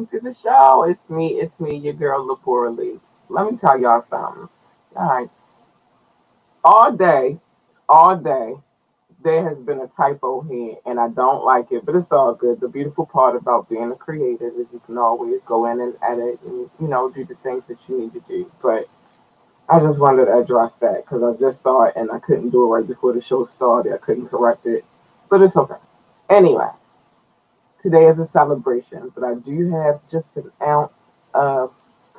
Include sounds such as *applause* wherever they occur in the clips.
welcome, to the show. It's me, it's me, your girl Lapora Lee. Let me tell y'all something. All right. All day, all day, there has been a typo here, and I don't like it, but it's all good. The beautiful part about being a creative is you can always go in and edit and, you know, do the things that you need to do. But I just wanted to address that because I just saw it and I couldn't do it right before the show started. I couldn't correct it, but it's okay. Anyway, today is a celebration, but I do have just an ounce of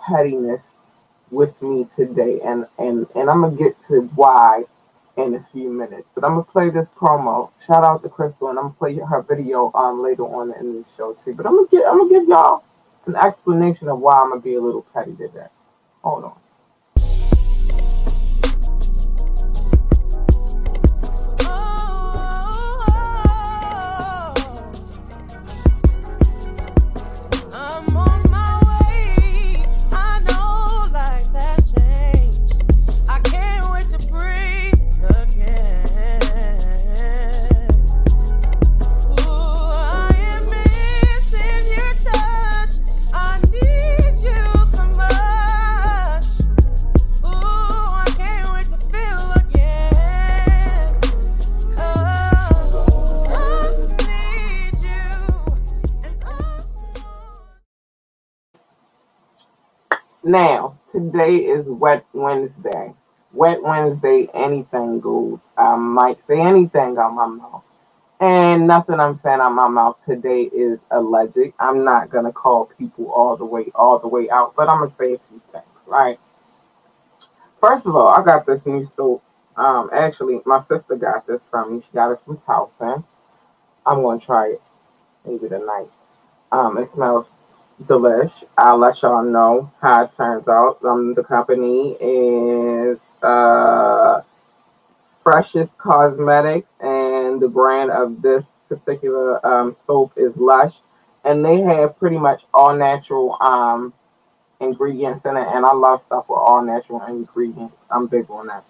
pettiness with me today, and and and I'm gonna get to why in a few minutes. But I'm gonna play this promo. Shout out to Crystal, and I'm gonna play her video um later on in the show too. But I'm gonna get I'm gonna give y'all an explanation of why I'm gonna be a little petty today. Hold on. Now, today is Wet Wednesday. Wet Wednesday, anything goes. I might say anything on my mouth. And nothing I'm saying on my mouth today is alleged. I'm not gonna call people all the way, all the way out, but I'm gonna say a few things, right? First of all, I got this new soap. Um, actually, my sister got this from me. She got it from Towson. I'm gonna try it maybe tonight. Um, it smells delish. I'll let y'all know how it turns out. Um, the company is uh, Freshest Cosmetics, and the brand of this particular um, soap is Lush. And they have pretty much all natural um, ingredients in it. And I love stuff with all natural ingredients. I'm big on that.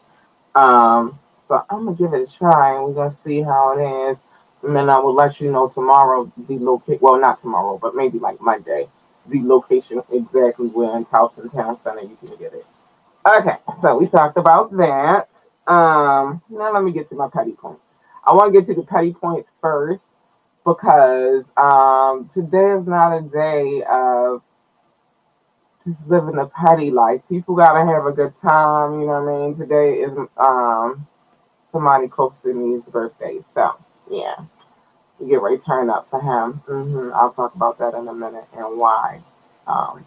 Um, so I'm gonna give it a try, and we're gonna see how it is. And then I will let you know tomorrow the location. Well, not tomorrow, but maybe like Monday the location exactly where in Towson Town Center you can get it. Okay, so we talked about that. Um, now let me get to my petty points. I want to get to the petty points first because um, today is not a day of just living a petty life. People gotta have a good time. You know what I mean? Today is um somebody close to me's birthday, so yeah get ready to turn up for him. hmm I'll talk about that in a minute and why um,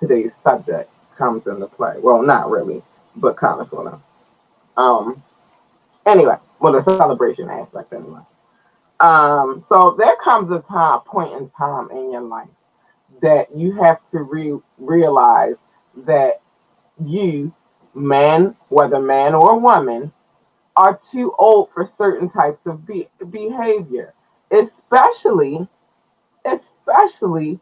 today's subject comes into play. Well, not really, but kind of sort of. Um, anyway, well, the celebration aspect anyway. Um, so there comes a time, point in time in your life that you have to re- realize that you, man, whether man or woman, are too old for certain types of be- behavior, especially, especially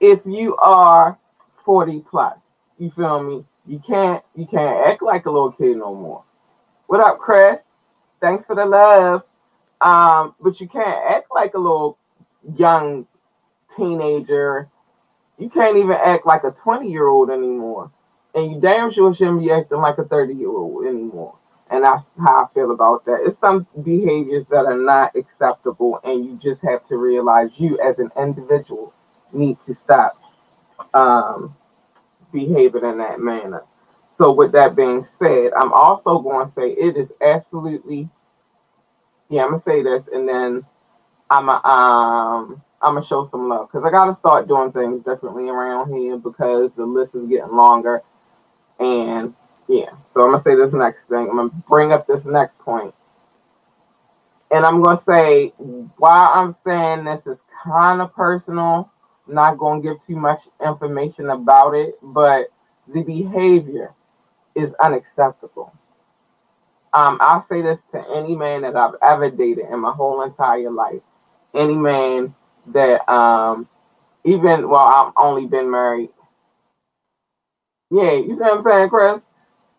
if you are 40 plus. You feel me? You can't you can't act like a little kid no more. What up, Chris? Thanks for the love. Um, but you can't act like a little young teenager. You can't even act like a 20 year old anymore. And you damn sure shouldn't be acting like a 30 year old anymore. And that's how I feel about that. It's some behaviors that are not acceptable, and you just have to realize you as an individual need to stop um, behaving in that manner. So, with that being said, I'm also going to say it is absolutely, yeah, I'm gonna say this, and then I'm a, um I'm gonna show some love because I gotta start doing things differently around here because the list is getting longer, and yeah, so I'm gonna say this next thing. I'm gonna bring up this next point. And I'm gonna say why I'm saying this is kind of personal. Not gonna give too much information about it, but the behavior is unacceptable. Um, I'll say this to any man that I've ever dated in my whole entire life. Any man that um even well, I've only been married. Yeah, you see what I'm saying, Chris?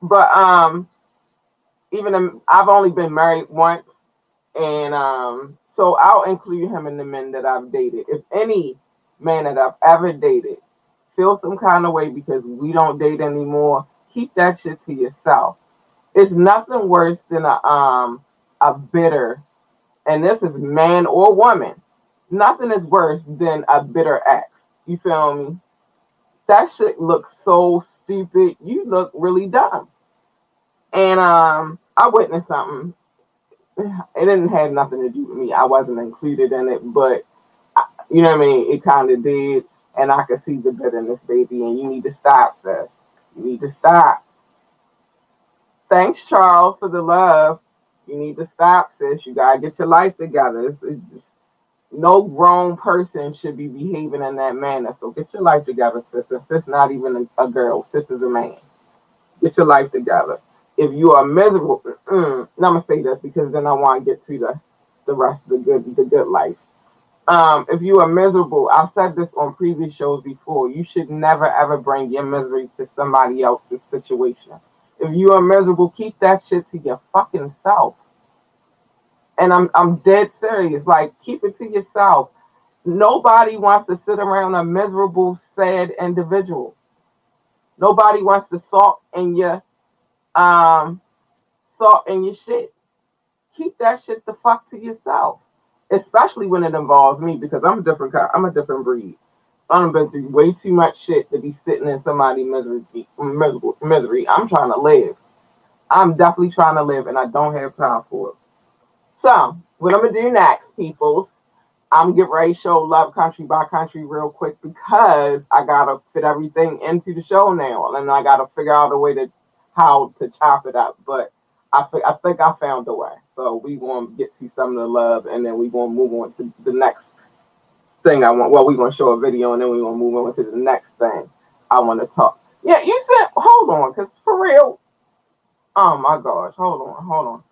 But um, even I've only been married once, and um, So I'll include him in the men that I've dated. If any man that I've ever dated feel some kind of way because we don't date anymore, keep that shit to yourself. It's nothing worse than a um a bitter, and this is man or woman. Nothing is worse than a bitter ex. You feel me? That shit looks so stupid. You look really dumb. And um, I witnessed something. It didn't have nothing to do with me. I wasn't included in it, but you know what I mean. It kind of did, and I could see the bitterness, baby. And you need to stop, sis. You need to stop. Thanks, Charles, for the love. You need to stop, sis. You gotta get your life together. It's, it's just, no grown person should be behaving in that manner. So get your life together, sis. Sis not even a, a girl. Sis is a man. Get your life together. If you are miserable, mm, I'm gonna say this because then I want to get to the the rest of the good the good life. Um, if you are miserable, I've said this on previous shows before. You should never ever bring your misery to somebody else's situation. If you are miserable, keep that shit to your fucking self. And I'm I'm dead serious. Like keep it to yourself. Nobody wants to sit around a miserable, sad individual. Nobody wants to salt in your um salt in your shit. Keep that shit the fuck to yourself. Especially when it involves me, because I'm a different kind, I'm a different breed. I've been through way too much shit to be sitting in somebody's misery, miserable, misery. I'm trying to live. I'm definitely trying to live, and I don't have time for it. So, what I'm gonna do next, peoples, I'm gonna get ready to show love country by country real quick because I gotta fit everything into the show now, and I gotta figure out a way to how to chop it up. But I, th- I think I found a way. So we gonna get to some of the love, and then we gonna move on to the next thing I want. Well, we're gonna show a video and then we're gonna move on to the next thing I want to talk. Yeah, you said hold on, because for real. Oh my gosh, hold on, hold on.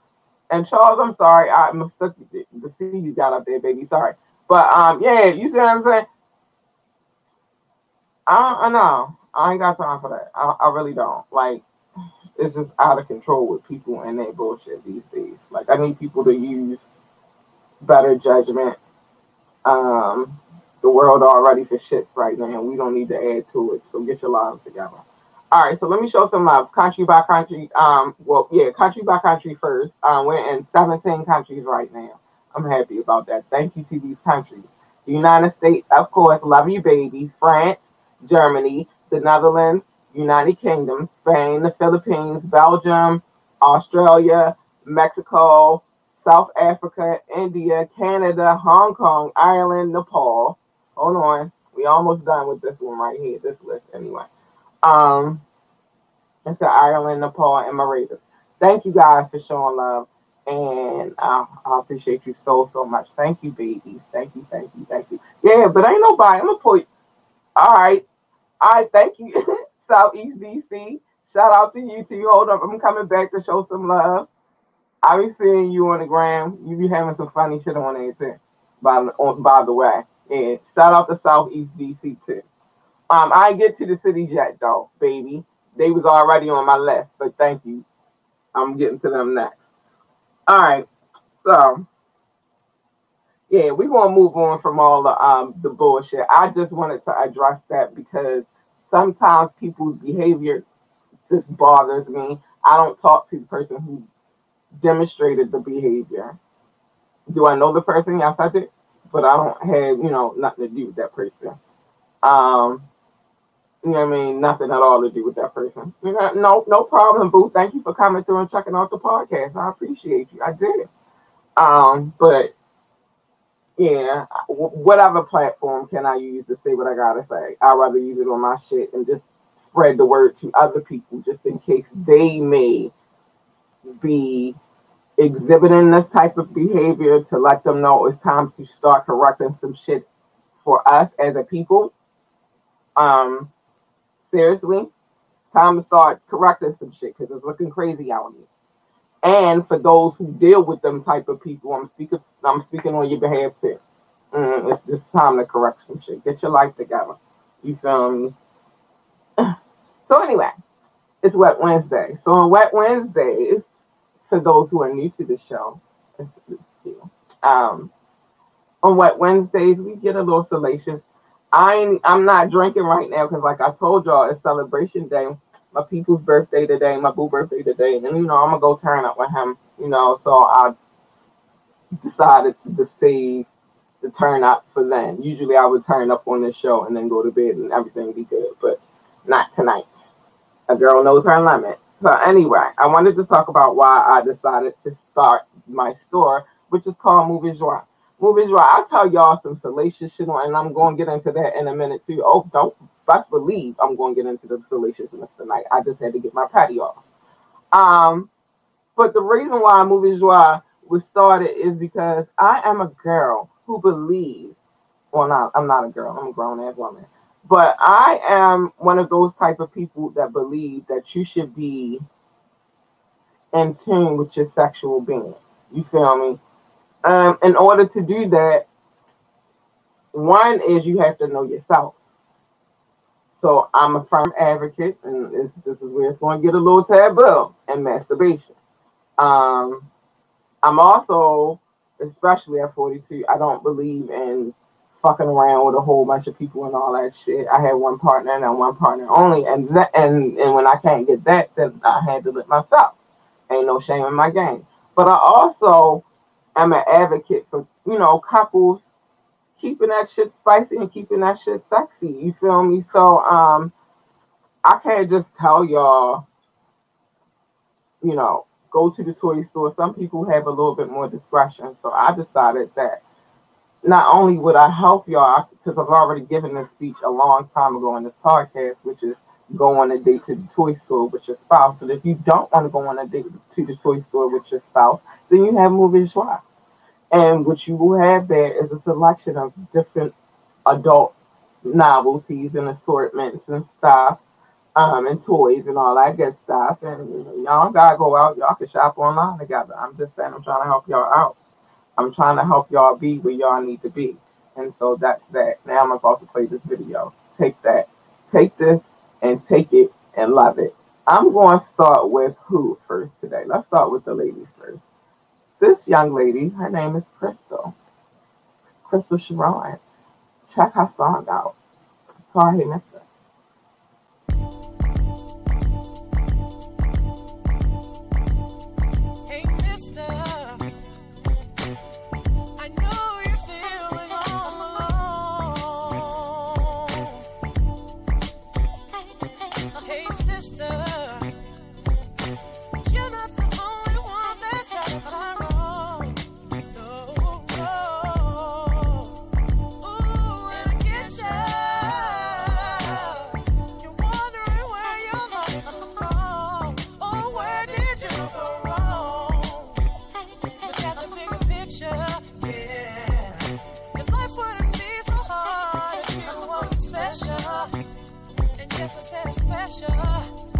And Charles, I'm sorry, I mistook the C you got up there, baby. Sorry. But um, yeah, you see what I'm saying? I, I know. I ain't got time for that. I, I really don't. Like, it's just out of control with people and their bullshit these days. Like, I need people to use better judgment um, the world already for shits right now. We don't need to add to it. So get your lives together. All right, so let me show some love. Country by country. Um, well, yeah, country by country first. Um, we're in 17 countries right now. I'm happy about that. Thank you to these countries. The United States, of course, love you babies. France, Germany, the Netherlands, United Kingdom, Spain, the Philippines, Belgium, Australia, Mexico, South Africa, India, Canada, Hong Kong, Ireland, Nepal. Hold on. We almost done with this one right here, this list anyway. Um, it's Ireland, Nepal, and Mauritius. Thank you guys for showing love. And uh, I appreciate you so, so much. Thank you, babies. Thank you, thank you, thank you. Yeah, but ain't nobody. I'm going to all right. All right, thank you, *laughs* Southeast DC. Shout out to you too. Hold up. I'm coming back to show some love. I be seeing you on the gram. You be having some funny shit on there too. By on, by the way, and shout out to Southeast DC too. Um, I get to the cities yet though, baby. They was already on my list, but thank you. I'm getting to them next. All right, so yeah, we're gonna move on from all the um the bullshit. I just wanted to address that because sometimes people's behavior just bothers me. I don't talk to the person who demonstrated the behavior. Do I know the person? Yes, I did. But I don't have, you know, nothing to do with that person. Um, you know what I mean? Nothing at all to do with that person. You know, no, no problem, boo. Thank you for coming through and checking out the podcast. I appreciate you. I did. Um, but yeah, whatever platform can I use to say what I gotta say? I'd rather use it on my shit and just spread the word to other people just in case they may be exhibiting this type of behavior to let them know it's time to start correcting some shit for us as a people. Um, seriously, it's time to start correcting some shit because it's looking crazy out here. And for those who deal with them type of people, I'm speaking. I'm speaking on your behalf too. Mm, it's just time to correct some shit. Get your life together. You feel me? *clears throat* so anyway, it's Wet Wednesday. So on Wet Wednesdays, for those who are new to the show, um, on Wet Wednesdays we get a little salacious. I I'm not drinking right now because, like I told y'all, it's celebration day. My people's birthday today, my boo birthday today, and you know I'm gonna go turn up with him. You know, so I decided to save the turn up for then. Usually I would turn up on this show and then go to bed and everything be good, but not tonight. A girl knows her limits. So anyway, I wanted to talk about why I decided to start my store, which is called Movie Joie. Movie Joie, I'll tell y'all some salacious shit on, and I'm going to get into that in a minute too. Oh, don't best believe I'm going to get into the salaciousness tonight. I just had to get my patty off. Um, but the reason why Movie Joie was started is because I am a girl who believes, well, not I'm not a girl, I'm a grown ass woman, but I am one of those type of people that believe that you should be in tune with your sexual being. You feel me? Um, in order to do that, one is you have to know yourself. So I'm a firm advocate, and this, this is where it's going to get a little taboo and masturbation. Um, I'm also, especially at 42, I don't believe in fucking around with a whole bunch of people and all that shit. I had one partner and I'm one partner only, and that, and and when I can't get that, then I handle it myself. Ain't no shame in my game. But I also am an advocate for you know couples keeping that shit spicy and keeping that shit sexy. You feel me? So um, I can't just tell y'all, you know, go to the toy store. Some people have a little bit more discretion. So I decided that not only would I help y'all, because I've already given this speech a long time ago in this podcast, which is go on a date to the toy store with your spouse. But if you don't want to go on a date to the toy store with your spouse, then you have Movie Joie. And what you will have there is a selection of different adult novelties and assortments and stuff um, and toys and all that good stuff. And y'all gotta go out. Y'all can shop online together. I'm just saying, I'm trying to help y'all out. I'm trying to help y'all be where y'all need to be. And so that's that. Now I'm about to play this video. Take that. Take this and take it and love it. I'm going to start with who first today? Let's start with the ladies first. This young lady, her name is Crystal. Crystal Sharon. Check her song out. Hey Mister. Yes, I said special.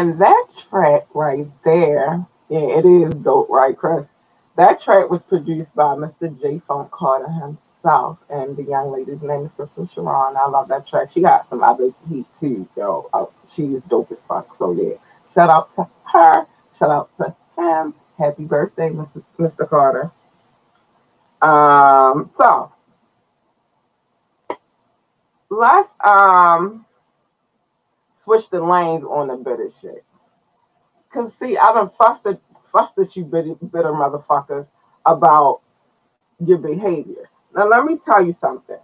And that track right there, yeah, it is dope, right, Chris? That track was produced by Mr. J. Funk Carter himself, and the young lady's name is Crystal Sharon. I love that track. She got some other heat too, yo. Oh, she's dope as fuck. So yeah, shout out to her. Shout out to him. Happy birthday, Mr. Mr. Carter. Um, so let's um switch the lanes on the bitter shit. Cause see, I've been fussed at, fussed at you bitter, bitter motherfuckers about your behavior. Now let me tell you something.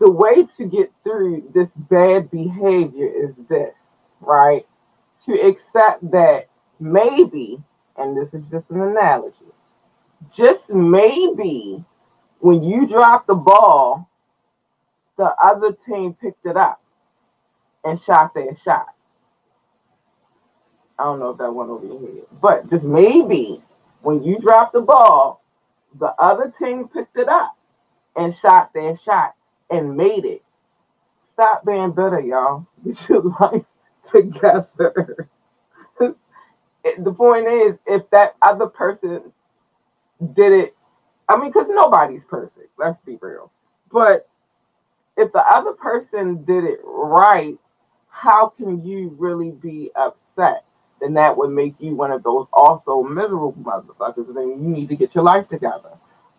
The way to get through this bad behavior is this, right? To accept that maybe, and this is just an analogy, just maybe when you drop the ball, the other team picked it up and shot their shot. I don't know if that went over your head, but just maybe when you dropped the ball, the other team picked it up and shot their shot and made it. Stop being bitter, y'all. *laughs* Get your life together. *laughs* the point is, if that other person did it, I mean, because nobody's perfect, let's be real. But if the other person did it right, how can you really be upset? Then that would make you one of those also miserable motherfuckers. And then you need to get your life together.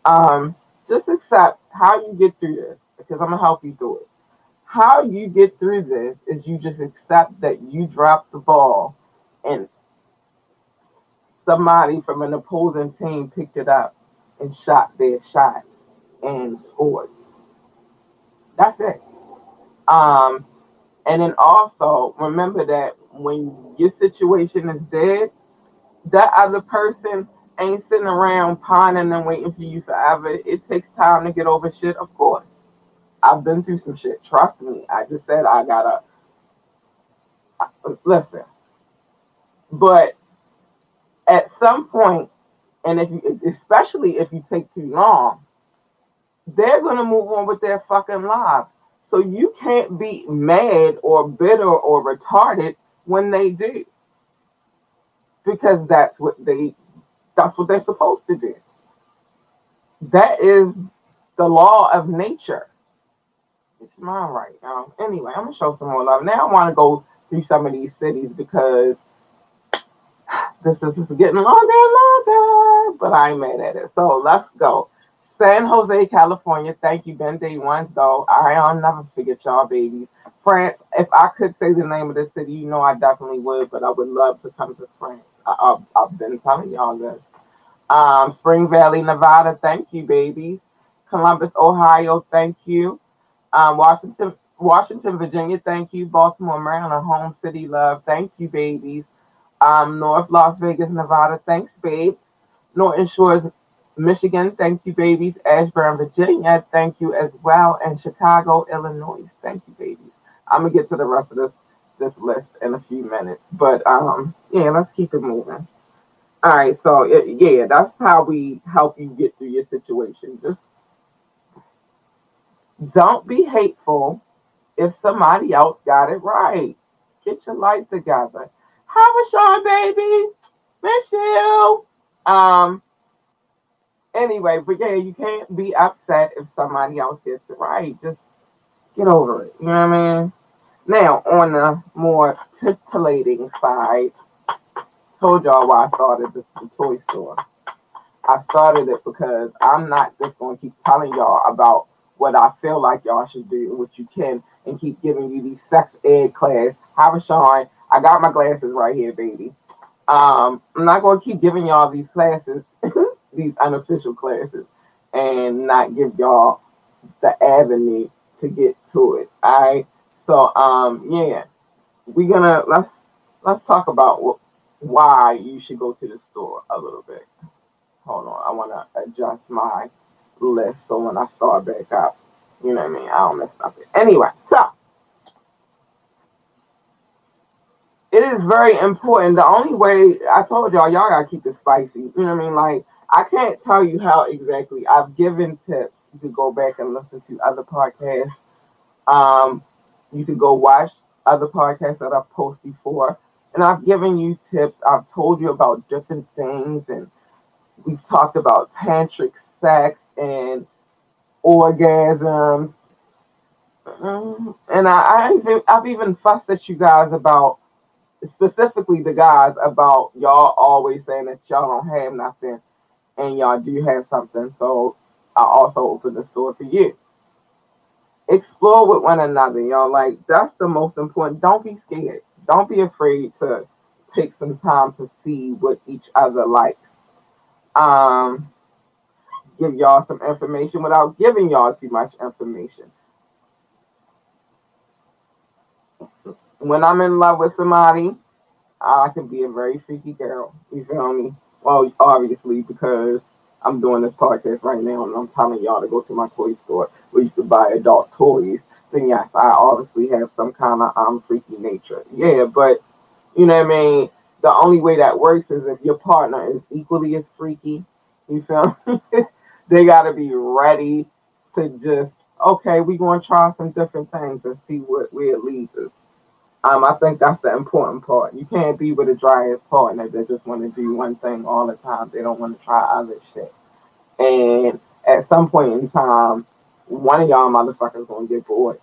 Um, just accept how you get through this because I'm gonna help you through it. How you get through this is you just accept that you dropped the ball and somebody from an opposing team picked it up and shot their shot and scored. That's it. Um, and then also remember that when your situation is dead, that other person ain't sitting around pining and waiting for you forever. It takes time to get over shit, of course. I've been through some shit. Trust me. I just said I gotta listen. But at some point, and if you, especially if you take too long, they're gonna move on with their fucking lives. So you can't be mad or bitter or retarded when they do. Because that's what they that's what they're supposed to do. That is the law of nature. It's mine right now. Anyway, I'm gonna show some more love. Now I want to go through some of these cities because *sighs* this is, this is getting longer and longer, but I'm mad at it. So let's go. San Jose, California. Thank you, been day one though. I'll never forget y'all, babies. France. If I could say the name of the city, you know I definitely would, but I would love to come to France. I, have I've been telling y'all this. Um, Spring Valley, Nevada. Thank you, babies. Columbus, Ohio. Thank you. Um, Washington, Washington, Virginia. Thank you. Baltimore, Maryland. Home City, love. Thank you, babies. Um, North Las Vegas, Nevada. Thanks, babes. Norton Shores, Michigan, thank you, babies. Ashburn, Virginia, thank you as well. And Chicago, Illinois, thank you, babies. I'm gonna get to the rest of this this list in a few minutes, but um, yeah, let's keep it moving. All right, so it, yeah, that's how we help you get through your situation. Just don't be hateful if somebody else got it right. Get your life together. Hi, Sean, baby. Miss you. Um, anyway, but yeah, you can't be upset if somebody else gets it right. Just get over it. You know what I mean? Now, on the more titillating side, told y'all why I started the, the toy store. I started it because I'm not just going to keep telling y'all about what I feel like y'all should do and what you can, and keep giving you these sex ed class. a Sean? I got my glasses right here, baby. Um, I'm not going to keep giving y'all these classes *laughs* these unofficial classes and not give y'all the avenue to get to it. All right. So um yeah, we're gonna let's let's talk about why you should go to the store a little bit. Hold on, I want to adjust my list so when I start back up, you know what I mean. I don't mess up it. Anyway, so it is very important. The only way I told y'all, y'all gotta keep it spicy. You know what I mean? Like I can't tell you how exactly. I've given tips. You can go back and listen to other podcasts. Um, you can go watch other podcasts that I've posted before. And I've given you tips. I've told you about different things, and we've talked about tantric sex and orgasms. Mm, and I, I even, I've even fussed at you guys about, specifically the guys, about y'all always saying that y'all don't have nothing and y'all do have something. So I also open the store for you. Explore with one another, y'all. Like, that's the most important. Don't be scared. Don't be afraid to take some time to see what each other likes. Um, give y'all some information without giving y'all too much information. When I'm in love with somebody, I can be a very freaky girl. You feel me? Well, obviously, because I'm doing this podcast right now and I'm telling y'all to go to my toy store where you can buy adult toys, then yes, I obviously have some kind of um freaky nature. Yeah, but you know what I mean? The only way that works is if your partner is equally as freaky. You feel *laughs* me? they gotta be ready to just okay, we gonna try some different things and see what where it leads us. Um, I think that's the important part. You can't be with a dry partner that just want to do one thing all the time. They don't want to try other shit. And at some point in time, one of y'all motherfuckers gonna get bored.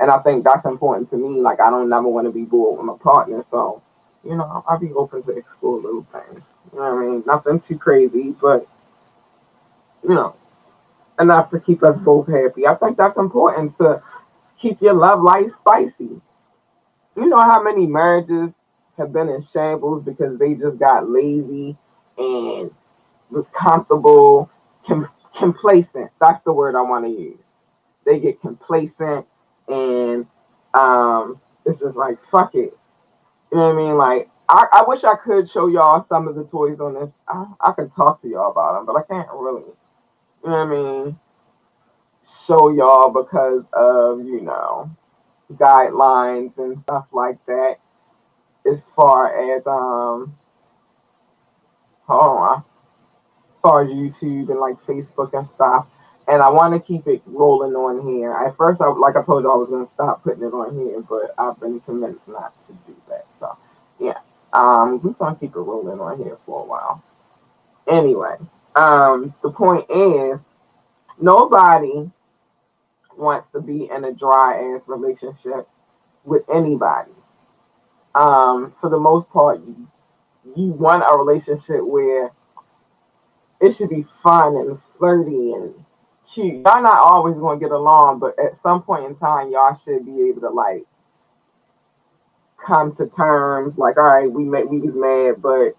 And I think that's important to me. Like I don't never want to be bored with my partner, so you know I'll be open to explore little things. You know what I mean? Nothing too crazy, but you know enough to keep us both happy. I think that's important to keep your love life spicy you know how many marriages have been in shambles because they just got lazy and was comfortable, com- complacent. That's the word I want to use. They get complacent and um, it's just like fuck it. You know what I mean? Like I, I wish I could show y'all some of the toys on this. I, I can talk to y'all about them, but I can't really. You know what I mean? Show y'all because of you know guidelines and stuff like that as far as um on as far as YouTube and like Facebook and stuff. And I want to keep it rolling on here. At first, I, like I told you, I was gonna stop putting it on here, but I've been convinced not to do that. So, yeah, um, we're gonna keep it rolling on here for a while. Anyway, um, the point is, nobody wants to be in a dry ass relationship with anybody. Um, for the most part, you, you want a relationship where it should be fun and flirty and cute. Y'all not always gonna get along, but at some point in time, y'all should be able to like come to terms. Like, all right, we met, we was mad, but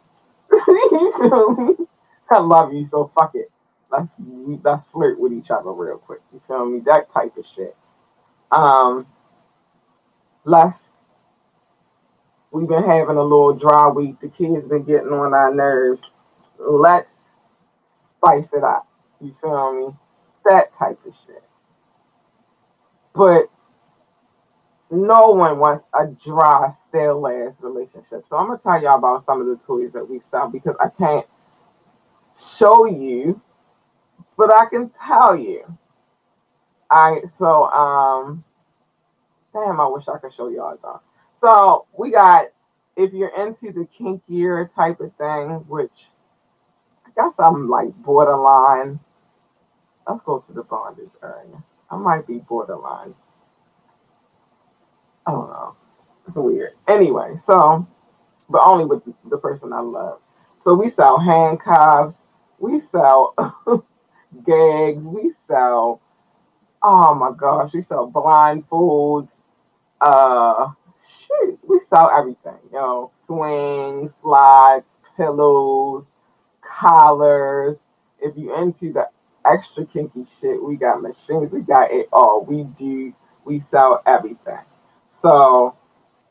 *laughs* I love you, so fuck it let's let's flirt with each other real quick. You feel me? That type of shit. Um, let's. We've been having a little dry week. The kids been getting on our nerves. Let's spice it up. You feel me? That type of shit. But no one wants a dry, stale ass relationship. So I'm gonna tell y'all about some of the toys that we sell because I can't show you but I can tell you. I so um damn, I wish I could show y'all though. So we got if you're into the kinkier type of thing, which I guess I'm like borderline. Let's go to the bondage area. I might be borderline. I don't know. It's weird. Anyway, so but only with the person I love. So we sell handcuffs. We sell *laughs* gags. We sell, oh my gosh, we sell blindfolds. Uh, shit, we sell everything. You know, swings, slides, pillows, collars. If you into the extra kinky shit, we got machines. We got it all. We do. We sell everything. So,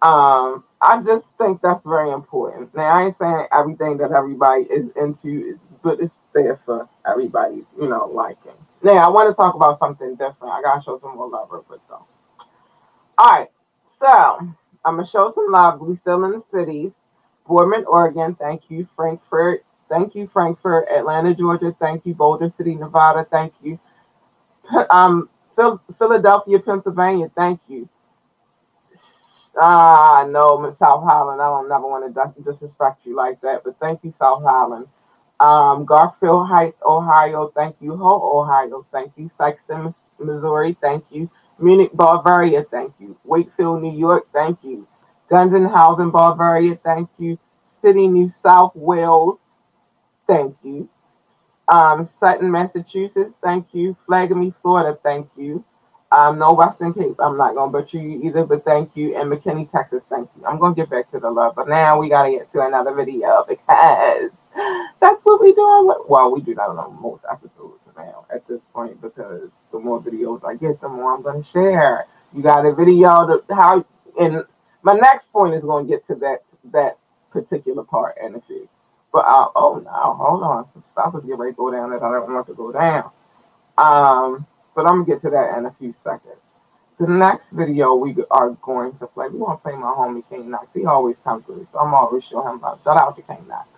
um, I just think that's very important. Now, I ain't saying everything that everybody is into, but it's there for everybody, you know, liking. Now, I want to talk about something different. I gotta show some more love real quick though. All right, so I'm gonna show some love. We still in the cities. Boardman, Oregon. Thank you, Frankfurt. Thank you, Frankfurt. Atlanta, Georgia. Thank you, Boulder City, Nevada. Thank you. Um, Philadelphia, Pennsylvania. Thank you. Ah, no, Miss South Highland. I don't never want to disrespect you like that, but thank you, South Highland. Um, Garfield Heights, Ohio. Thank you, Ho, Ohio. Thank you, Sikeston, Missouri. Thank you, Munich, Bavaria. Thank you, Wakefield, New York. Thank you, Gunzenhausen, Bavaria. Thank you, City, New South Wales. Thank you. Um, Sutton, Massachusetts. Thank you. Flagami, Florida. Thank you. Um, no Western Cape. I'm not gonna butcher you either, but thank you. And McKinney, Texas. Thank you. I'm gonna get back to the love, but now we gotta get to another video because that's what we doing. Well, we do that on most episodes now at this point because the more videos I get, the more I'm gonna share. You got a video to how and my next point is gonna get to that that particular part and a few. But uh, oh no, hold on, some stuff is getting ready to go down that I don't want to go down. Um, but I'm gonna get to that in a few seconds. The next video we are going to play, we want to play my homie King Knox. He always comes through, so I'm always show him about. Shout out to King Knox.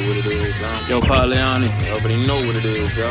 Know what it is, yo. Yo, you already know what it is, yo.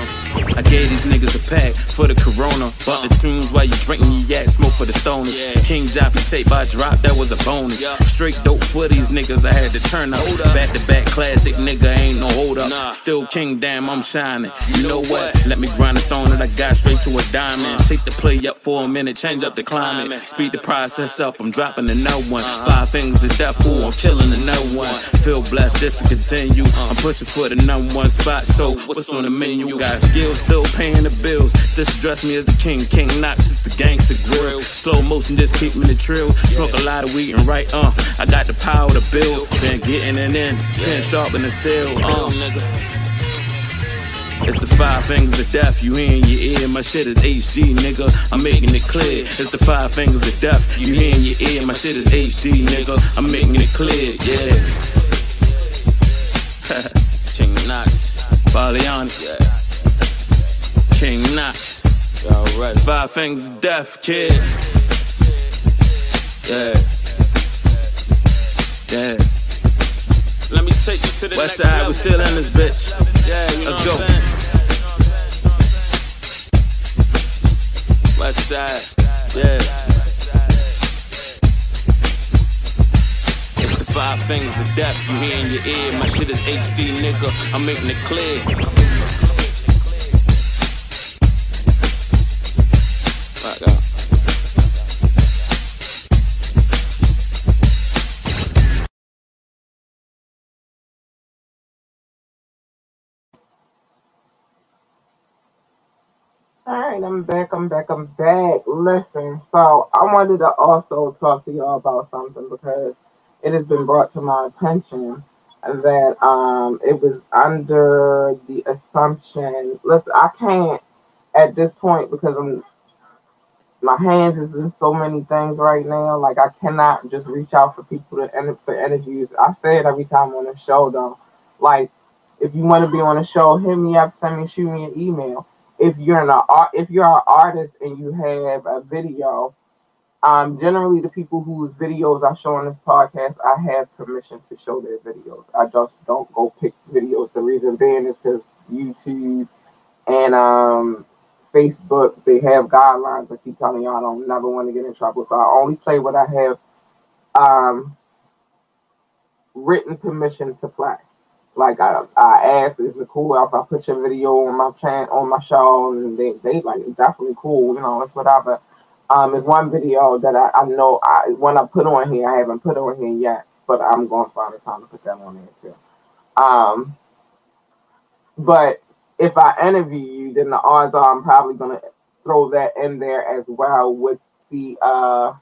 I gave these niggas a pack for the corona. Bought the tunes while you drinking your yak, smoke for the stoners. Yeah. King Joppy tape by drop, that was a bonus. Yeah. Straight dope for these niggas, I had to turn up. Back to back classic, nigga, ain't no hold up. Nah. Still king, damn, I'm shining. You know what? Let me grind the stone that I got straight to a diamond. Uh-huh. Shake the play up for a minute, change up the climate. Speed the process up, I'm dropping the no one. Uh-huh. Five fingers of death, ooh, I'm killing the no one. Feel blessed just to continue. I'm pushing for the number one spot, so what's on the menu? You got skills, still paying the bills. Just address me as the king, King Knox, it's the gangster grill. Slow motion, just keep me the trill. Smoke a lot of weed and right, uh, I got the power to build. Been getting it in, been sharpening the steel, uh. It's the five fingers of death, you in your ear. My shit is HD, nigga. I'm making it clear. It's the five fingers of death, you in your ear. My shit is HD, nigga. I'm making it clear, yeah. *laughs* King Knox, Baliani, yeah. King Knox, alright. Five fingers death, kid. Yeah, yeah. Let me take you to the West side, level. we still in this bitch. Yeah, you Let's go. West side, yeah. Five fingers of death, you hear in your ear. My shit is HD, nigga. I'm making it clear. All right, I'm back. I'm back. I'm back. Listen, so I wanted to also talk to y'all about something because it has been brought to my attention that um, it was under the assumption. Listen, I can't at this point because I'm my hands is in so many things right now. Like I cannot just reach out for people to for interviews. I say it every time on the show though. Like if you want to be on the show, hit me up, send me, shoot me an email. If you're an if you're an artist and you have a video um, generally, the people whose videos I show on this podcast, I have permission to show their videos. I just don't go pick videos. The reason being is because YouTube and um, Facebook, they have guidelines. I keep telling y'all I don't never want to get in trouble. So I only play what I have um, written permission to play. Like I, I asked, is it cool if I put your video on my channel on my show? And they, they like it's definitely cool. You know, it's whatever. Um, is one video that I, I know I when I put on here, I haven't put on here yet, but I'm going to find the time to put that on there too. Um, but if I interview you, then the odds are I'm probably going to throw that in there as well with the uh,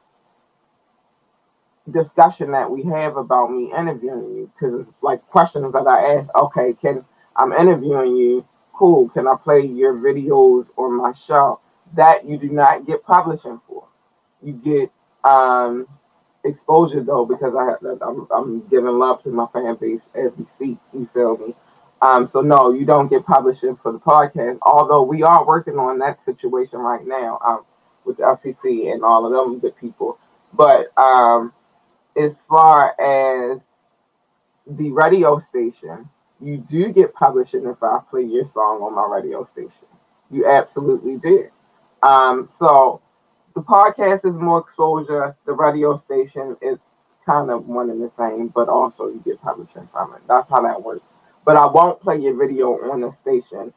discussion that we have about me interviewing you because it's like questions that I ask. Okay, can I'm interviewing you? Cool. Can I play your videos on my show? That you do not get publishing for. You get um, exposure though because I have, I'm, I'm giving love to my fan base as we speak. You feel me? Um, so no, you don't get publishing for the podcast. Although we are working on that situation right now um, with the FCC and all of them good people. But um, as far as the radio station, you do get publishing if I play your song on my radio station. You absolutely did. Um, so the podcast is more exposure. The radio station is kind of one and the same, but also you get publishing from it. That's how that works. But I won't play your video on the station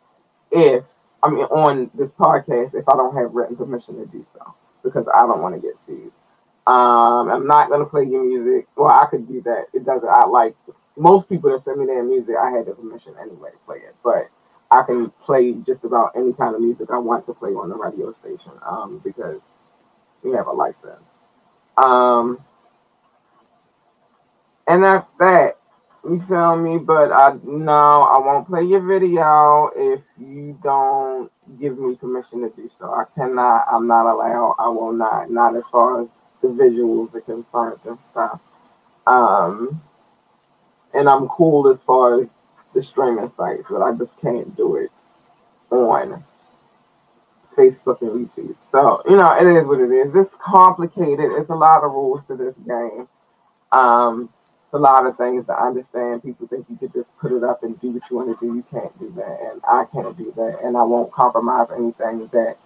if I mean on this podcast if I don't have written permission to do so because I don't want to get sued. Um, I'm not gonna play your music. Well, I could do that. It doesn't. I like most people that send me their music. I had the permission anyway to play it, but I can play just about any kind of music I want to play on the radio station um, because we have a license. Um, and that's that. You feel me? But I no, I won't play your video if you don't give me permission to do so. I cannot. I'm not allowed. I will not. Not as far as the visuals are concerned and stuff. Um, and I'm cool as far as the streaming sites, but I just can't do it on Facebook and YouTube. So, you know, it is what it is. It's complicated. It's a lot of rules to this game. Um, it's a lot of things to understand. People think you could just put it up and do what you want to do. You can't do that, and I can't do that, and I won't compromise anything that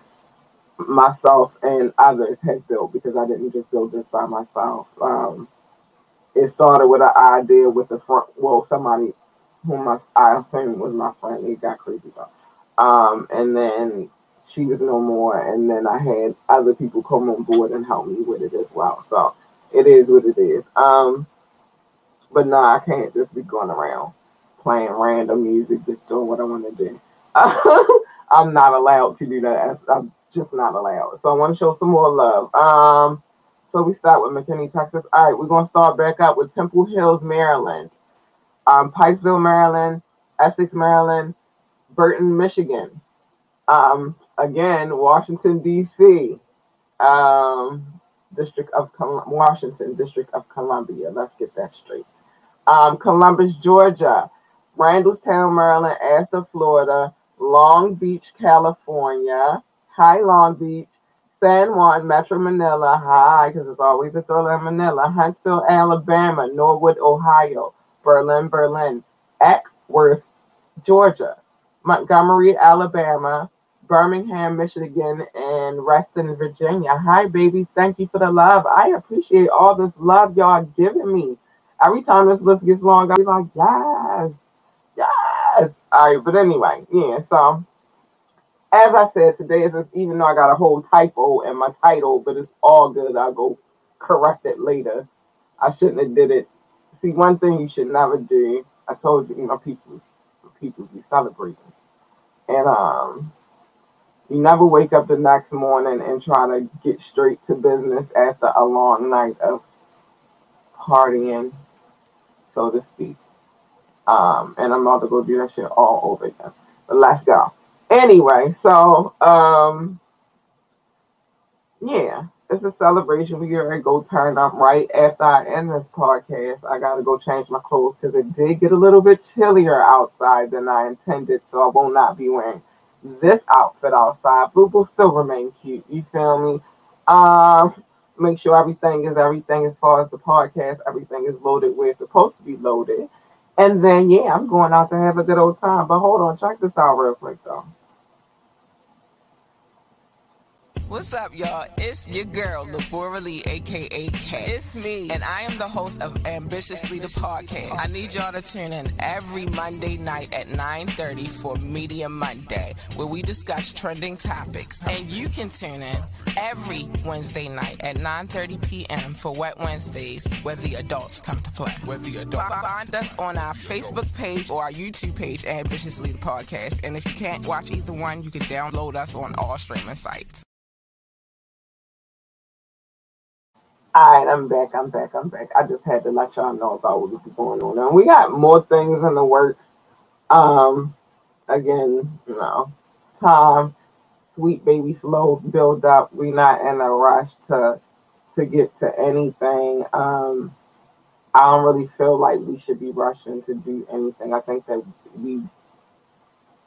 myself and others have built because I didn't just build this by myself. Um, it started with an idea with the front, well, somebody whom I, I assumed was my friend. It got crazy though. Um, and then she was no more, and then I had other people come on board and help me with it as well. So it is what it is. Um, but no, I can't just be going around playing random music, just doing what I want to do. *laughs* I'm not allowed to do that. I'm just not allowed. So I want to show some more love. Um, so we start with McKinney, Texas. All right, we're gonna start back up with Temple Hills, Maryland, um, Pikesville, Maryland, Essex, Maryland, Burton, Michigan. Um, again, Washington D.C. Um, District of Col- Washington, District of Columbia. Let's get that straight. Um, Columbus, Georgia, Randallstown, Maryland, Astor, Florida, Long Beach, California, Hi Long Beach, San Juan, Metro Manila, hi, because it's always a thriller in Manila, Huntsville, Alabama, Norwood, Ohio, Berlin, Berlin, Acworth, Georgia, Montgomery, Alabama, Birmingham, Michigan, and Reston, Virginia. Hi, babies. Thank you for the love. I appreciate all this love y'all giving me. Every time this list gets long, I'll be like, yes, yes. All right, but anyway, yeah, so as I said, today is even though I got a whole typo in my title, but it's all good. I'll go correct it later. I shouldn't have did it. See, one thing you should never do. I told you, you know, people, people be celebrating, and um, you never wake up the next morning and try to get straight to business after a long night of partying, so to speak. Um, and I'm about to go do that shit all over again. But let's go. Anyway, so um yeah, it's a celebration. We gotta go turn up right after I end this podcast. I gotta go change my clothes because it did get a little bit chillier outside than I intended, so I will not be wearing this outfit outside, but will still remain cute. You feel me? Um, make sure everything is everything as far as the podcast, everything is loaded where it's supposed to be loaded. And then yeah, I'm going out to have a good old time. But hold on, check this out real quick though. What's up, y'all? It's your girl, Labora Lee, aka K. It's me, and I am the host of Ambitiously the Podcast. I need y'all to tune in every Monday night at 9:30 for Media Monday, where we discuss trending topics. And you can tune in every Wednesday night at 9:30 p.m. for Wet Wednesdays, where the adults come to play. Where the adults find us on our Facebook page or our YouTube page, Ambitiously the Podcast. And if you can't watch either one, you can download us on all streaming sites. All right, I'm back. I'm back. I'm back. I just had to let y'all know about what was going on. And we got more things in the works. Um, again, you know, time, sweet baby, slow build up. We're not in a rush to to get to anything. Um, I don't really feel like we should be rushing to do anything. I think that we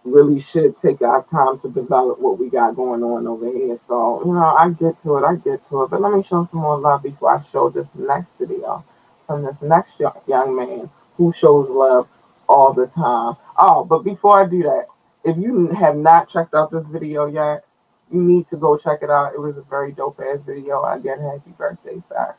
really should take our time to develop what we got going on over here. So, you know, I get to it, I get to it. But let me show some more love before I show this next video from this next young man who shows love all the time. Oh, but before I do that, if you have not checked out this video yet, you need to go check it out. It was a very dope ass video. Again, happy birthday, Zach.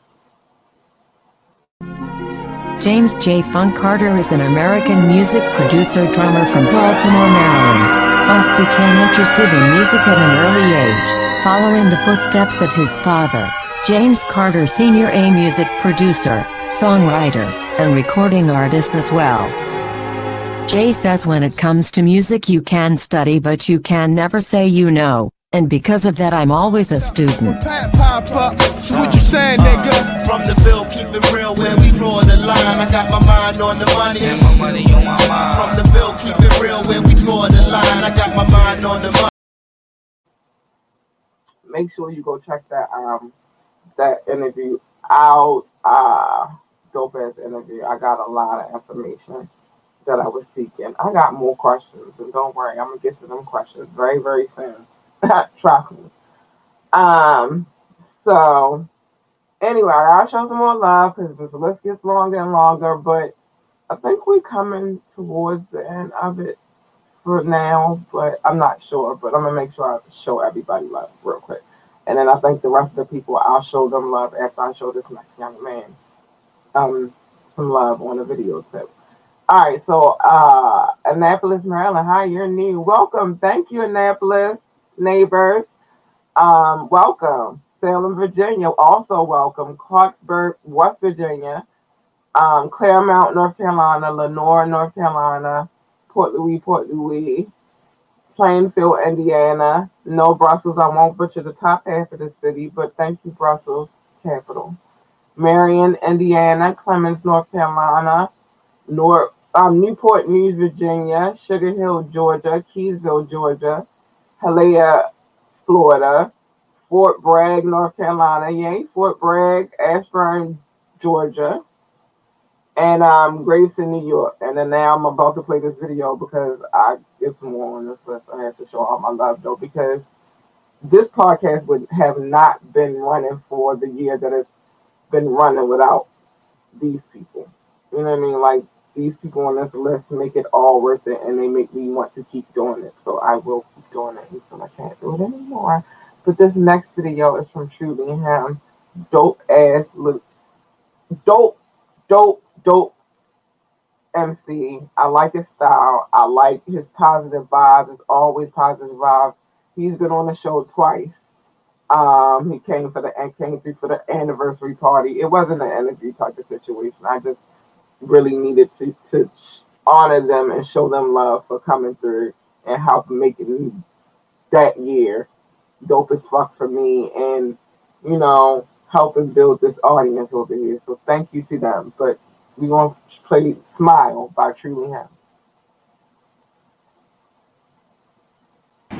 James J. Funk Carter is an American music producer drummer from Baltimore, Maryland. Funk became interested in music at an early age, following the footsteps of his father, James Carter Sr. a music producer, songwriter, and recording artist as well. Jay says when it comes to music you can study but you can never say you know. And because of that, I'm always a student. Pop up. So what you saying, nigga? From the bill, keep it real where we draw the line. I got my mind on the money. And my money on my mind. From the bill, keep it real where we draw the line. I got my mind on the money. Make sure you go check that um that interview out. Uh dope ass interview. I got a lot of information that I was seeking. I got more questions, and don't worry, I'm gonna get to them questions very, very soon. Trust me. Um, so anyway, I'll show some more love because this list gets longer and longer, but I think we're coming towards the end of it for now, but I'm not sure. But I'm gonna make sure I show everybody love real quick. And then I think the rest of the people I'll show them love after I show this next young man um some love on the video tip. All right, so uh Annapolis, Maryland. Hi, you're new. Welcome. Thank you, Annapolis neighbors. Um, welcome. Salem, Virginia, also welcome. Clarksburg, West Virginia. Um, Claremont, North Carolina. Lenoir, North Carolina. Port Louis, Port Louis. Plainfield, Indiana. No Brussels. I won't butcher the top half of the city, but thank you, Brussels, capital. Marion, Indiana. Clemmons, North Carolina. North um, Newport News, Virginia. Sugar Hill, Georgia. Keysville, Georgia. Hialeah, Florida, Fort Bragg, North Carolina, yay, Fort Bragg, Ashburn, Georgia, and um, Grayson, New York. And then now I'm about to play this video because I get some more on this list. I have to show all my love though because this podcast would have not been running for the year that it's been running without these people. You know what I mean? Like these people on this list make it all worth it and they make me want to keep doing it. So I will keep doing it until I can't do it anymore. But this next video is from Truly Him. Dope ass look dope, dope, dope MC. I like his style. I like his positive vibes. It's always positive vibes. He's been on the show twice. Um, he came for the and came through for the anniversary party. It wasn't an interview type of situation. I just really needed to, to honor them and show them love for coming through and help making that year dope as fuck for me and, you know, helping build this audience over here. So thank you to them. But we're going to play Smile by Truly Him.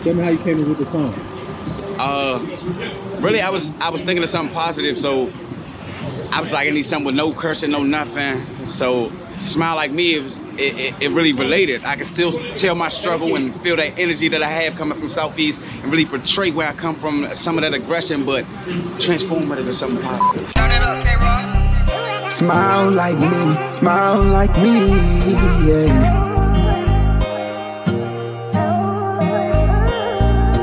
Tell me how you came up with the song. Uh, really, I was I was thinking of something positive, so I was like, I need something with no cursing, no nothing. So smile like me, it, was, it, it, it, really related. I can still tell my struggle and feel that energy that I have coming from Southeast and really portray where I come from, some of that aggression, but transform it into something positive. Smile like me, smile like me, yeah.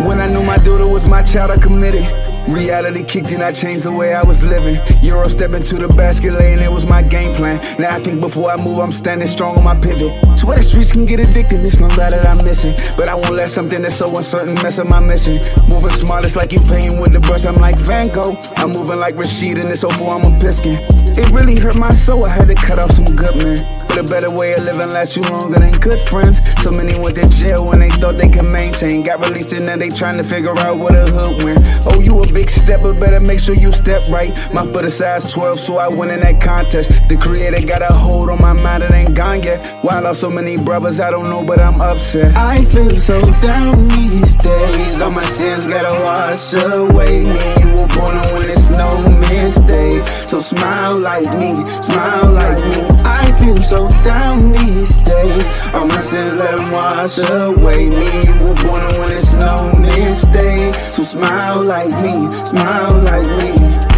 When I knew my daughter was my child, I committed. Reality kicked in, I changed the way I was living. Euro step into the basket lane, it was my game plan. Now I think before I move, I'm standing strong on my pivot. Swear the streets can get addicted, it's my guy that I'm missing. But I won't let something that's so uncertain mess up my mission. Moving smart, it's like you painting with the brush, I'm like Van Gogh. I'm moving like Rashid in this 04, I'm a piskin. It really hurt my soul, I had to cut off some good men. But a better way of living lasts you longer than good friends. So many went to jail when they thought they could maintain. Got released and now they trying to figure out what a hood win. Oh, you a big stepper, better make sure you step right. My foot is size 12, so I win in that contest. The creator got a hold on my mind, it ain't gone yet. Why I lost so many brothers, I don't know, but I'm upset. I feel so down these days. All my sins gotta wash away. Me, you were born when it's no mistake. So smile like me, smile like me. I feel so down these days. My sins let wash away. Me were born when it's no mistake. So smile like me, smile like me.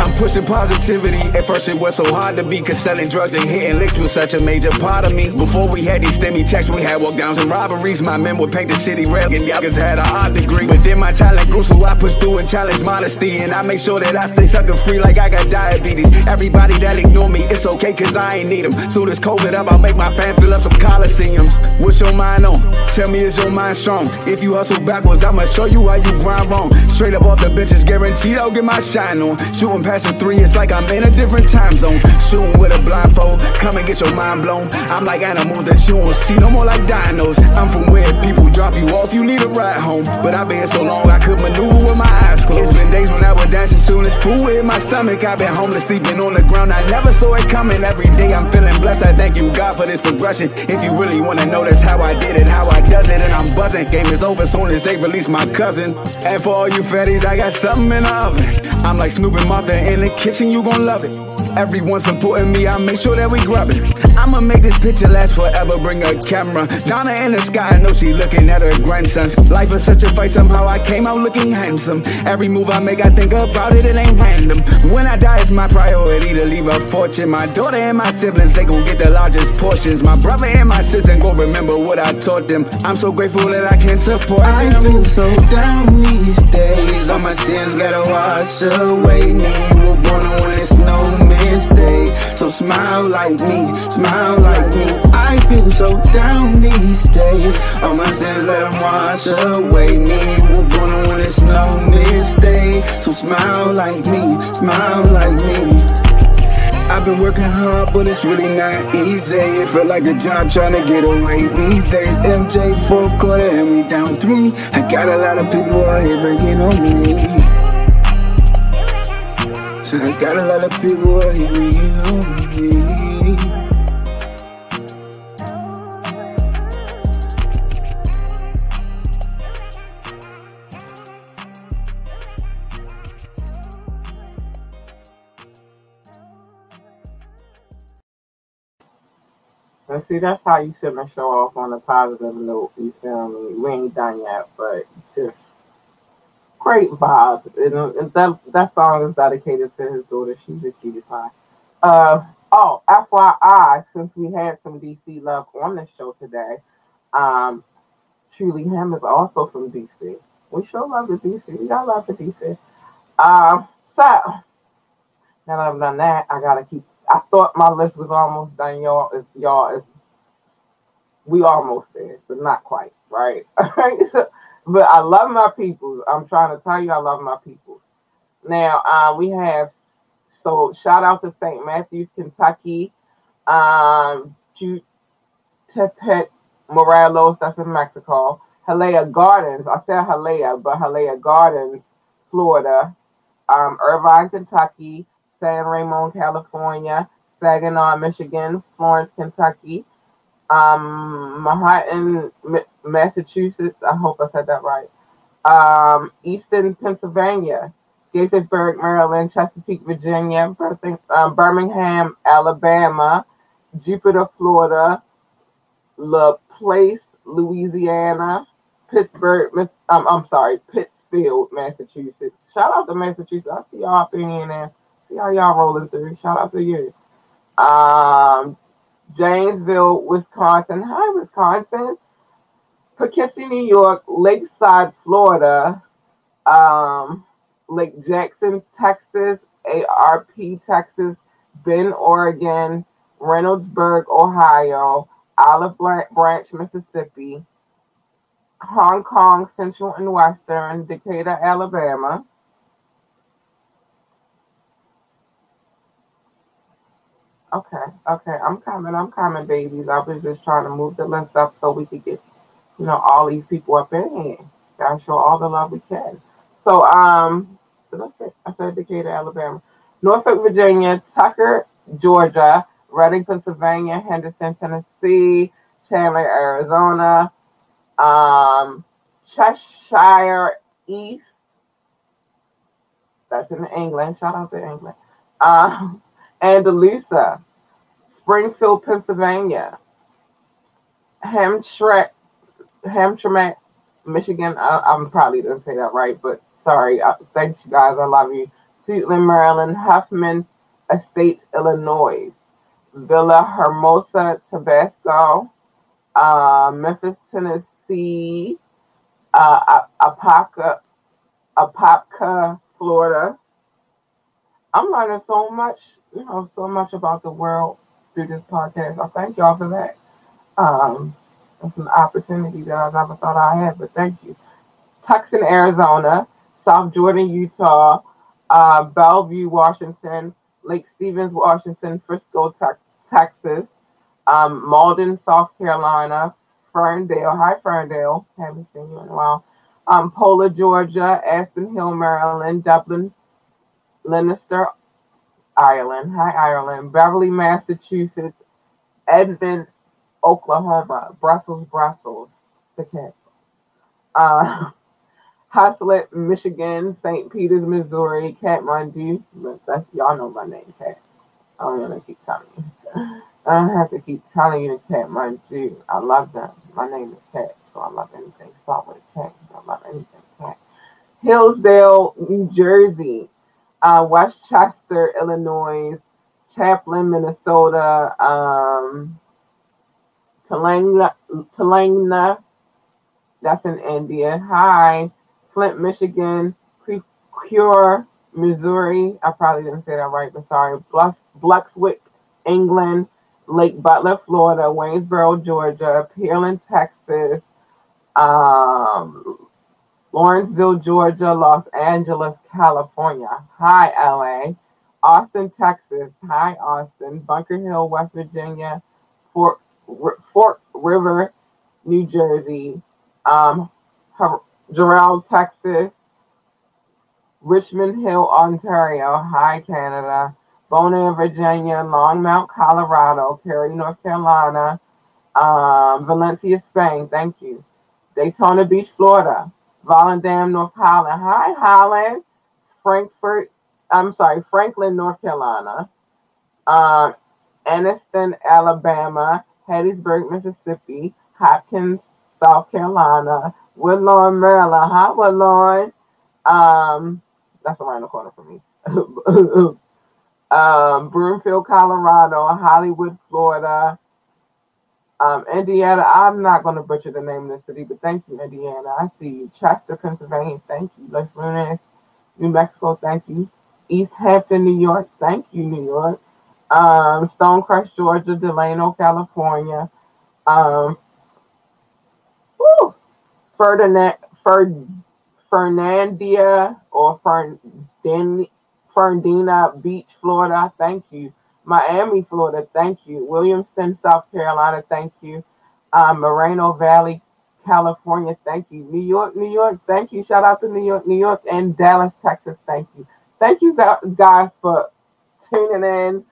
I'm pushing positivity. At first it was so hard to be, cause selling drugs and hitting licks was such a major part of me. Before we had these stimmy checks, we had walk downs and robberies. My men would paint the city red, and y'all had a art degree. But then my talent grew, so I pushed through and challenged modesty. And I make sure that I stay sucker free like I got diabetes. Everybody that ignore me, it's okay, cause I ain't need them. Soon as COVID up, I'll make my fans fill up some coliseums. What's your mind on? Tell me, is your mind strong? If you hustle backwards, I'ma show you how you grind wrong. Straight up off the benches, guaranteed I'll get my shine on. Shooting passing three, it's like I'm in a different time zone. Shooting with a blindfold, come and get your mind blown. I'm like animals that you won't see no more like dinos. I'm from where people drop you off, you need a ride home. But I've been so long, I could maneuver with my eyes closed. It's been days when I would dance as soon as food hit my stomach. I've been homeless, sleeping on the ground. I never saw it coming. Every day I'm feeling blessed. I thank you, God, for this progression. If you really wanna know, that's how I did it, how I does it, and I'm buzzing. Game is over soon as they release my cousin. And for all you fatties, I got something in the oven. I'm like Snoop and Martha in the kitchen, you gon' love it. Everyone supporting me, I make sure that we grab it. I'ma make this picture last forever, bring a camera. Donna in the sky, I know she looking at her grandson. Life is such a fight, somehow I came out looking handsome. Every move I make, I think about it, it ain't random. When I die, it's my priority to leave a fortune. My daughter and my siblings, they gon' get the largest portions. My brother and my sister gon' remember what I taught them. I'm so grateful that I can support them. I feel so down these days. All my sins gotta wash away. Me, you were born when it's no So smile like me, smile like me. I feel so down these days. My sins let them wash away. Me, were born when it's no mistake. So smile like me, smile like me. I've been working hard, but it's really not easy. It felt like a job trying to get away these days. MJ fourth quarter and we down three. I got a lot of people out here breaking on me. I got a lot of people out here breaking on me. See, that's how you should show off on a positive note. You feel me? We ain't done yet, but just great vibes. And, and that that song is dedicated to his daughter. She's a cutie pie. Uh, oh, FYI, since we had some DC love on the show today, um, Truly Him is also from DC. We sure love the DC. We got love for DC. Um, so now that I've done that, I gotta keep. I thought my list was almost done. Y'all is y'all is we almost there, but not quite. Right. *laughs* All right. So, but I love my people. I'm trying to tell you, I love my people. Now, uh, we have so shout out to St. Matthews, Kentucky, um, Jiutepec, Morelos, that's in Mexico. Hialeah Gardens, I said Hialeah, but Hialeah Gardens, Florida. Um, Irvine, Kentucky, San Ramon, California, Saginaw, Michigan, Florence, Kentucky, um, Manhattan, Massachusetts. I hope I said that right. Um, Easton, Pennsylvania, Gaithersburg, Maryland, Chesapeake, Virginia, um, Birmingham, Alabama, Jupiter, Florida, La Place, Louisiana, Pittsburgh, um, I'm sorry, Pittsfield, Massachusetts. Shout out to Massachusetts. I see y'all up in there. See how y'all rolling through. Shout out to you. Um, Janesville, Wisconsin. Hi, Wisconsin. Poughkeepsie, New York. Lakeside, Florida. Um, Lake Jackson, Texas. ARP, Texas. Bend, Oregon. Reynoldsburg, Ohio. Olive Branch, Mississippi. Hong Kong, Central and Western. Decatur, Alabama. Okay, okay, I'm coming, I'm coming, babies. I was just trying to move the list up so we could get, you know, all these people up in here. Gotta show all the love we can. So, um, did I say I said Decatur, Alabama, Norfolk, Virginia, Tucker, Georgia, Reading, Pennsylvania, Henderson, Tennessee, Chandler, Arizona, um, Cheshire East. That's in England. Shout out to England. Um, Andalusia, Springfield, Pennsylvania. Hamtramck, Michigan. I, I'm probably didn't say that right, but sorry. Uh, thanks, you guys. I love you. Suitland, Maryland. Hoffman Estates, Illinois. Villa Hermosa, Tabasco. Uh, Memphis, Tennessee. Uh, Apopka, Apopka, Florida. I'm learning so much, you know, so much about the world through this podcast. I thank y'all for that. Um, it's an opportunity that I never thought I had, but thank you. Tucson, Arizona, South Jordan, Utah, uh, Bellevue, Washington, Lake Stevens, Washington, Frisco, te- Texas, um, Mauldin, South Carolina, Ferndale, hi Ferndale, haven't seen you in a while, um, Pola, Georgia, Aspen Hill, Maryland, Dublin, Leinster, Ireland, hi Ireland, Beverly, Massachusetts, Edmond, Oklahoma, Brussels, Brussels, the capital. Uh, *laughs* Haslett, Michigan, St. Peters, Missouri, Kathmandu. Y'all know my name, Cat. I don't want to keep telling you. *laughs* I don't have to keep telling you the Kathmandu. I love them. My name is Cat, so I love anything start with a. I love anything cat. Hillsdale, New Jersey, uh, Westchester, Illinois, Champlin, Minnesota, um, Talanga, that's in India. Hi, Flint, Michigan, Cure, Missouri. I probably didn't say that right, but sorry. Bloxwich, England, Lake Butler, Florida, Waynesboro, Georgia, Pearland, Texas, um, Lawrenceville, Georgia, Los Angeles, California. Hi, LA. Austin, Texas. Hi, Austin. Bunker Hill, West Virginia. Fort, Fort River, New Jersey. Um, Jarrell, Texas. Richmond Hill, Ontario. Hi, Canada. Bonaire, Virginia. Longmont, Colorado. Cary, North Carolina. Um, Valencia, Spain. Thank you. Daytona Beach, Florida. Volendam, North Holland. Hi, Holland. Frankfurt, I'm sorry, Franklin, North Carolina. Um, Anniston, Alabama. Hattiesburg, Mississippi. Hopkins, South Carolina. Woodlawn, Maryland. Hi, Woodlawn. Um, that's around the corner for me. *laughs* um, Broomfield, Colorado. Hollywood, Florida. Um, Indiana, I'm not going to butcher the name of the city, but thank you, Indiana. I see you. Chester, Pennsylvania, thank you. Los Lunas, New Mexico, thank you. East Hampton, New York, thank you, New York. Um, Stonecrest, Georgia, Delano, California. Um, Ferdinand, Ferd, Fernandia or Ferdin, Ferdina Beach, Florida, thank you. Miami, Florida, thank you. Williamston, South Carolina, thank you. Uh, Moreno Valley, California, thank you. New York, New York, thank you. Shout out to New York, New York, and Dallas, Texas, thank you. Thank you guys for tuning in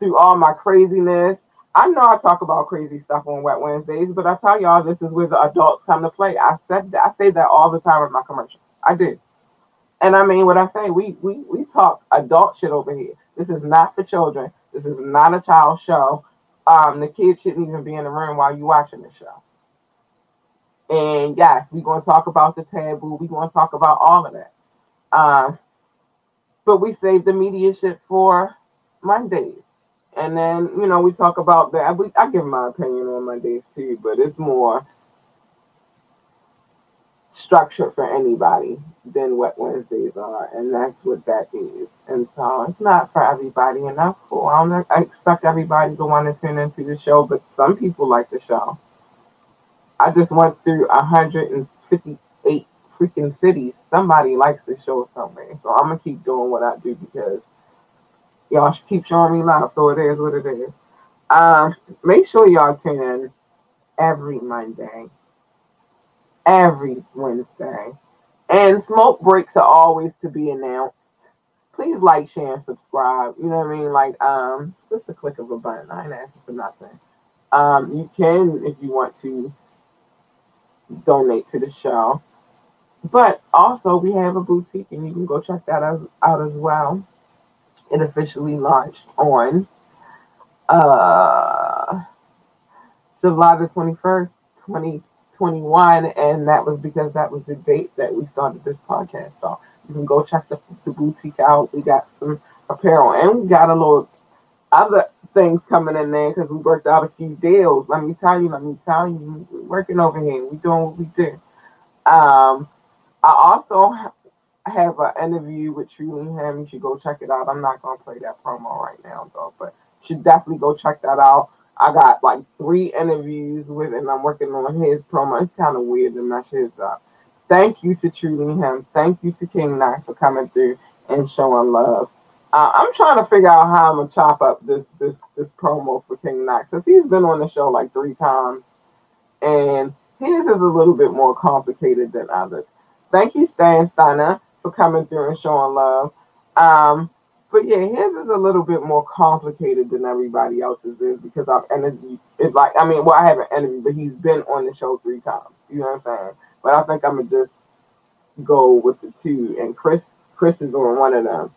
through all my craziness. I know I talk about crazy stuff on Wet Wednesdays, but I tell y'all this is where the adults come to play. I said that, I say that all the time in my commercial. I do. And I mean what I say, we we we talk adult shit over here. This is not for children. This is not a child show. Um, the kids shouldn't even be in the room while you're watching the show. And yes, we're going to talk about the taboo. We're going to talk about all of that. Um, but we save the media shit for Mondays. And then, you know, we talk about that. I give my opinion on Mondays too, but it's more structured for anybody than Wet Wednesdays are, and that's what that is. And so it's not for everybody, and that's cool. I don't I expect everybody to want to tune into the show, but some people like the show. I just went through 158 freaking cities. Somebody likes the show somewhere, so I'm gonna keep doing what I do because y'all keep showing me love, so it is what it is. Um, make sure y'all tune in every Monday every Wednesday. And smoke breaks are always to be announced. Please like, share, and subscribe. You know what I mean? Like, um, just a click of a button. I ain't asking for nothing. Um, you can, if you want to, donate to the show. But also, we have a boutique, and you can go check that as, out as well. It officially launched on uh, July the 21st, 2021. And that was because that was the date that we started this podcast off. You can go check the, the boutique out. We got some apparel and we got a little other things coming in there because we worked out a few deals. Let me tell you, let me tell you, we're working over here. We're doing what we do. Um, I also have an interview with Truly Him. You should go check it out. I'm not gonna play that promo right now though, but you should definitely go check that out. I got like three interviews with, and I'm working on his promo. It's kind of weird to mess his up. Thank you to Truly Him. Thank you to King Knox for coming through and showing love. Uh, I'm trying to figure out how I'm gonna chop up this this this promo for King Knox since he's been on the show like three times, and his is a little bit more complicated than others. Thank you, Stan Steiner, for coming through and showing love. Um, but yeah, his is a little bit more complicated than everybody else's is because I've interviewed it like I mean, well, I haven't interviewed, but he's been on the show three times. You know what I'm saying? But I think I'm gonna just go with the two, and Chris Chris is on one of them.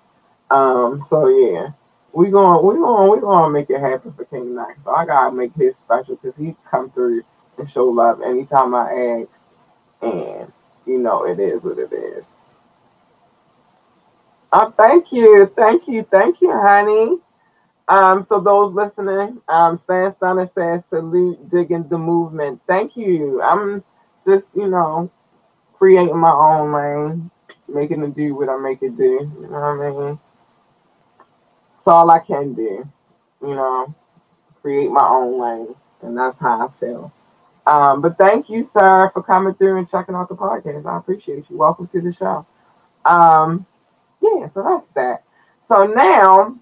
Um, so yeah, we going we going we gonna make it happen for King Knox. So I gotta make his special because he come through and show love anytime I ask, and you know it is what it is. Uh, thank you, thank you, thank you, honey. Um, so those listening, um, Stan Stunner says salute, digging the movement. Thank you. I'm just, you know, creating my own lane, making it do what I make it do. You know what I mean? It's all I can do, you know, create my own lane. And that's how I feel. Um, but thank you, sir, for coming through and checking out the podcast. I appreciate you. Welcome to the show. Um, yeah, so that's that. So now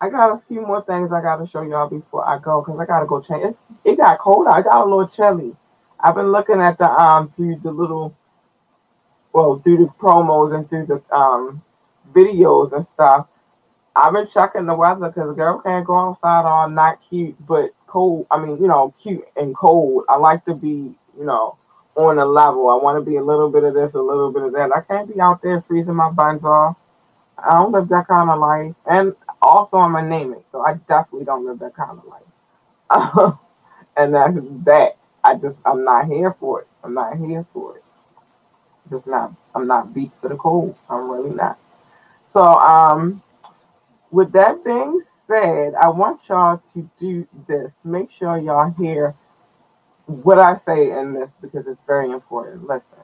I got a few more things I gotta show y'all before I go because I gotta go change. It's, it got cold. I got a little chilly. I've been looking at the um through the little well through the promos and through the um videos and stuff. I've been checking the weather because girl can't go outside all not cute, but cold. I mean, you know, cute and cold. I like to be, you know, on a level. I want to be a little bit of this, a little bit of that. I can't be out there freezing my buns off. I don't live that kind of life. And also, I'm anemic, so I definitely don't live that kind of life. *laughs* and that's that. I just, I'm not here for it. I'm not here for it. Just not, I'm not beat for the cold. I'm really not. So, um, with that being said, I want y'all to do this. Make sure y'all hear what I say in this because it's very important. Listen.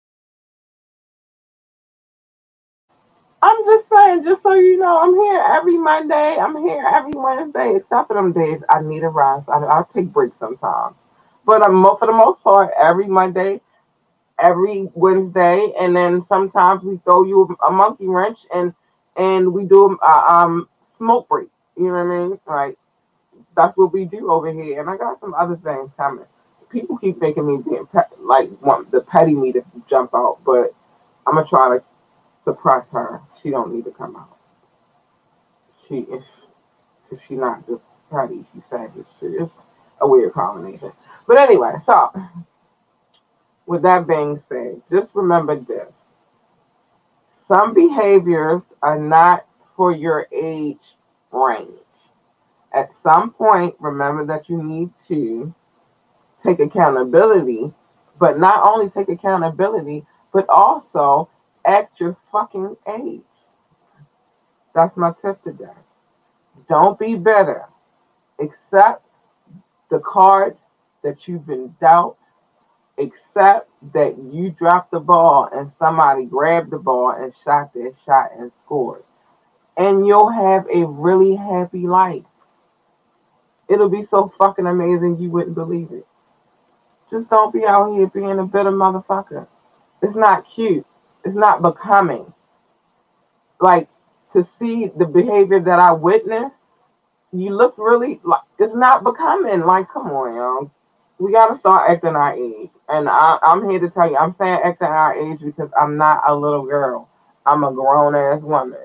I'm just saying, just so you know, I'm here every Monday. I'm here every Wednesday, except for them days I need a rest. I, I'll take breaks sometimes. But I'm, for the most part, every Monday, every Wednesday, and then sometimes we throw you a monkey wrench and and we do a um, smoke break. You know what I mean? Like that's what we do over here. And I got some other things coming. People keep making me being pe- like want the petty me to jump out, but I'm gonna try to suppress her. She don't need to come out. She if if she not just petty, she's savage. It's a weird combination. But anyway, so with that being said, just remember this. Some behaviors are not for your age range. At some point, remember that you need to take accountability, but not only take accountability, but also at your fucking age. That's my tip today. Don't be bitter. Accept the cards that you've been dealt. Accept that you dropped the ball and somebody grabbed the ball and shot their shot and scored. And you'll have a really happy life. It'll be so fucking amazing you wouldn't believe it. Just don't be out here being a bitter motherfucker. It's not cute. It's not becoming. Like to see the behavior that I witnessed you look really like it's not becoming. Like, come on, y'all. We gotta start acting our age. And I, I'm here to tell you, I'm saying acting our age because I'm not a little girl. I'm a grown ass woman.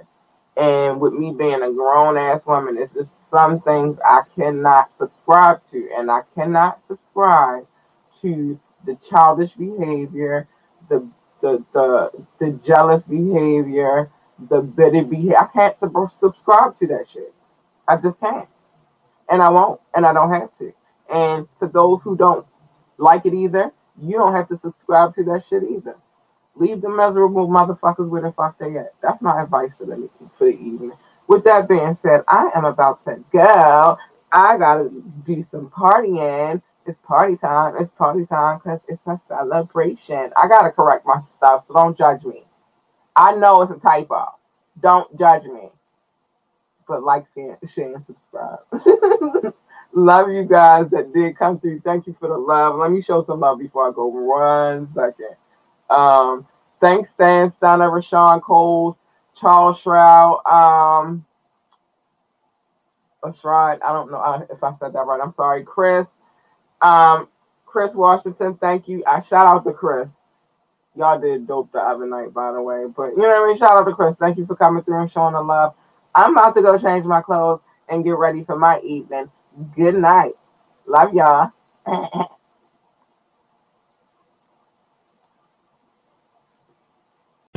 And with me being a grown ass woman, it's just some things I cannot subscribe to. And I cannot subscribe to the childish behavior, the the the, the jealous behavior, the bitter behavior. I can't sub- subscribe to that shit. I just can't. And I won't, and I don't have to. And for those who don't like it either, you don't have to subscribe to that shit either. Leave the miserable motherfuckers the fuck they at. That's my advice for the for the evening. With that being said, I am about to go. I gotta do some partying. It's party time. It's party time because it's a celebration. I gotta correct my stuff, so don't judge me. I know it's a typo. Don't judge me. But like, share, and subscribe. *laughs* love you guys that did come through. Thank you for the love. Let me show some love before I go. One second. Um, thanks, Stan Stunner, Rashawn Coles, Charles Shroud, um, Shroud. I don't know uh, if I said that right. I'm sorry, Chris. Um, Chris Washington, thank you. I shout out to Chris. Y'all did dope the other night, by the way. But you know what I mean? Shout out to Chris. Thank you for coming through and showing the love. I'm about to go change my clothes and get ready for my evening. Good night. Love y'all. *laughs*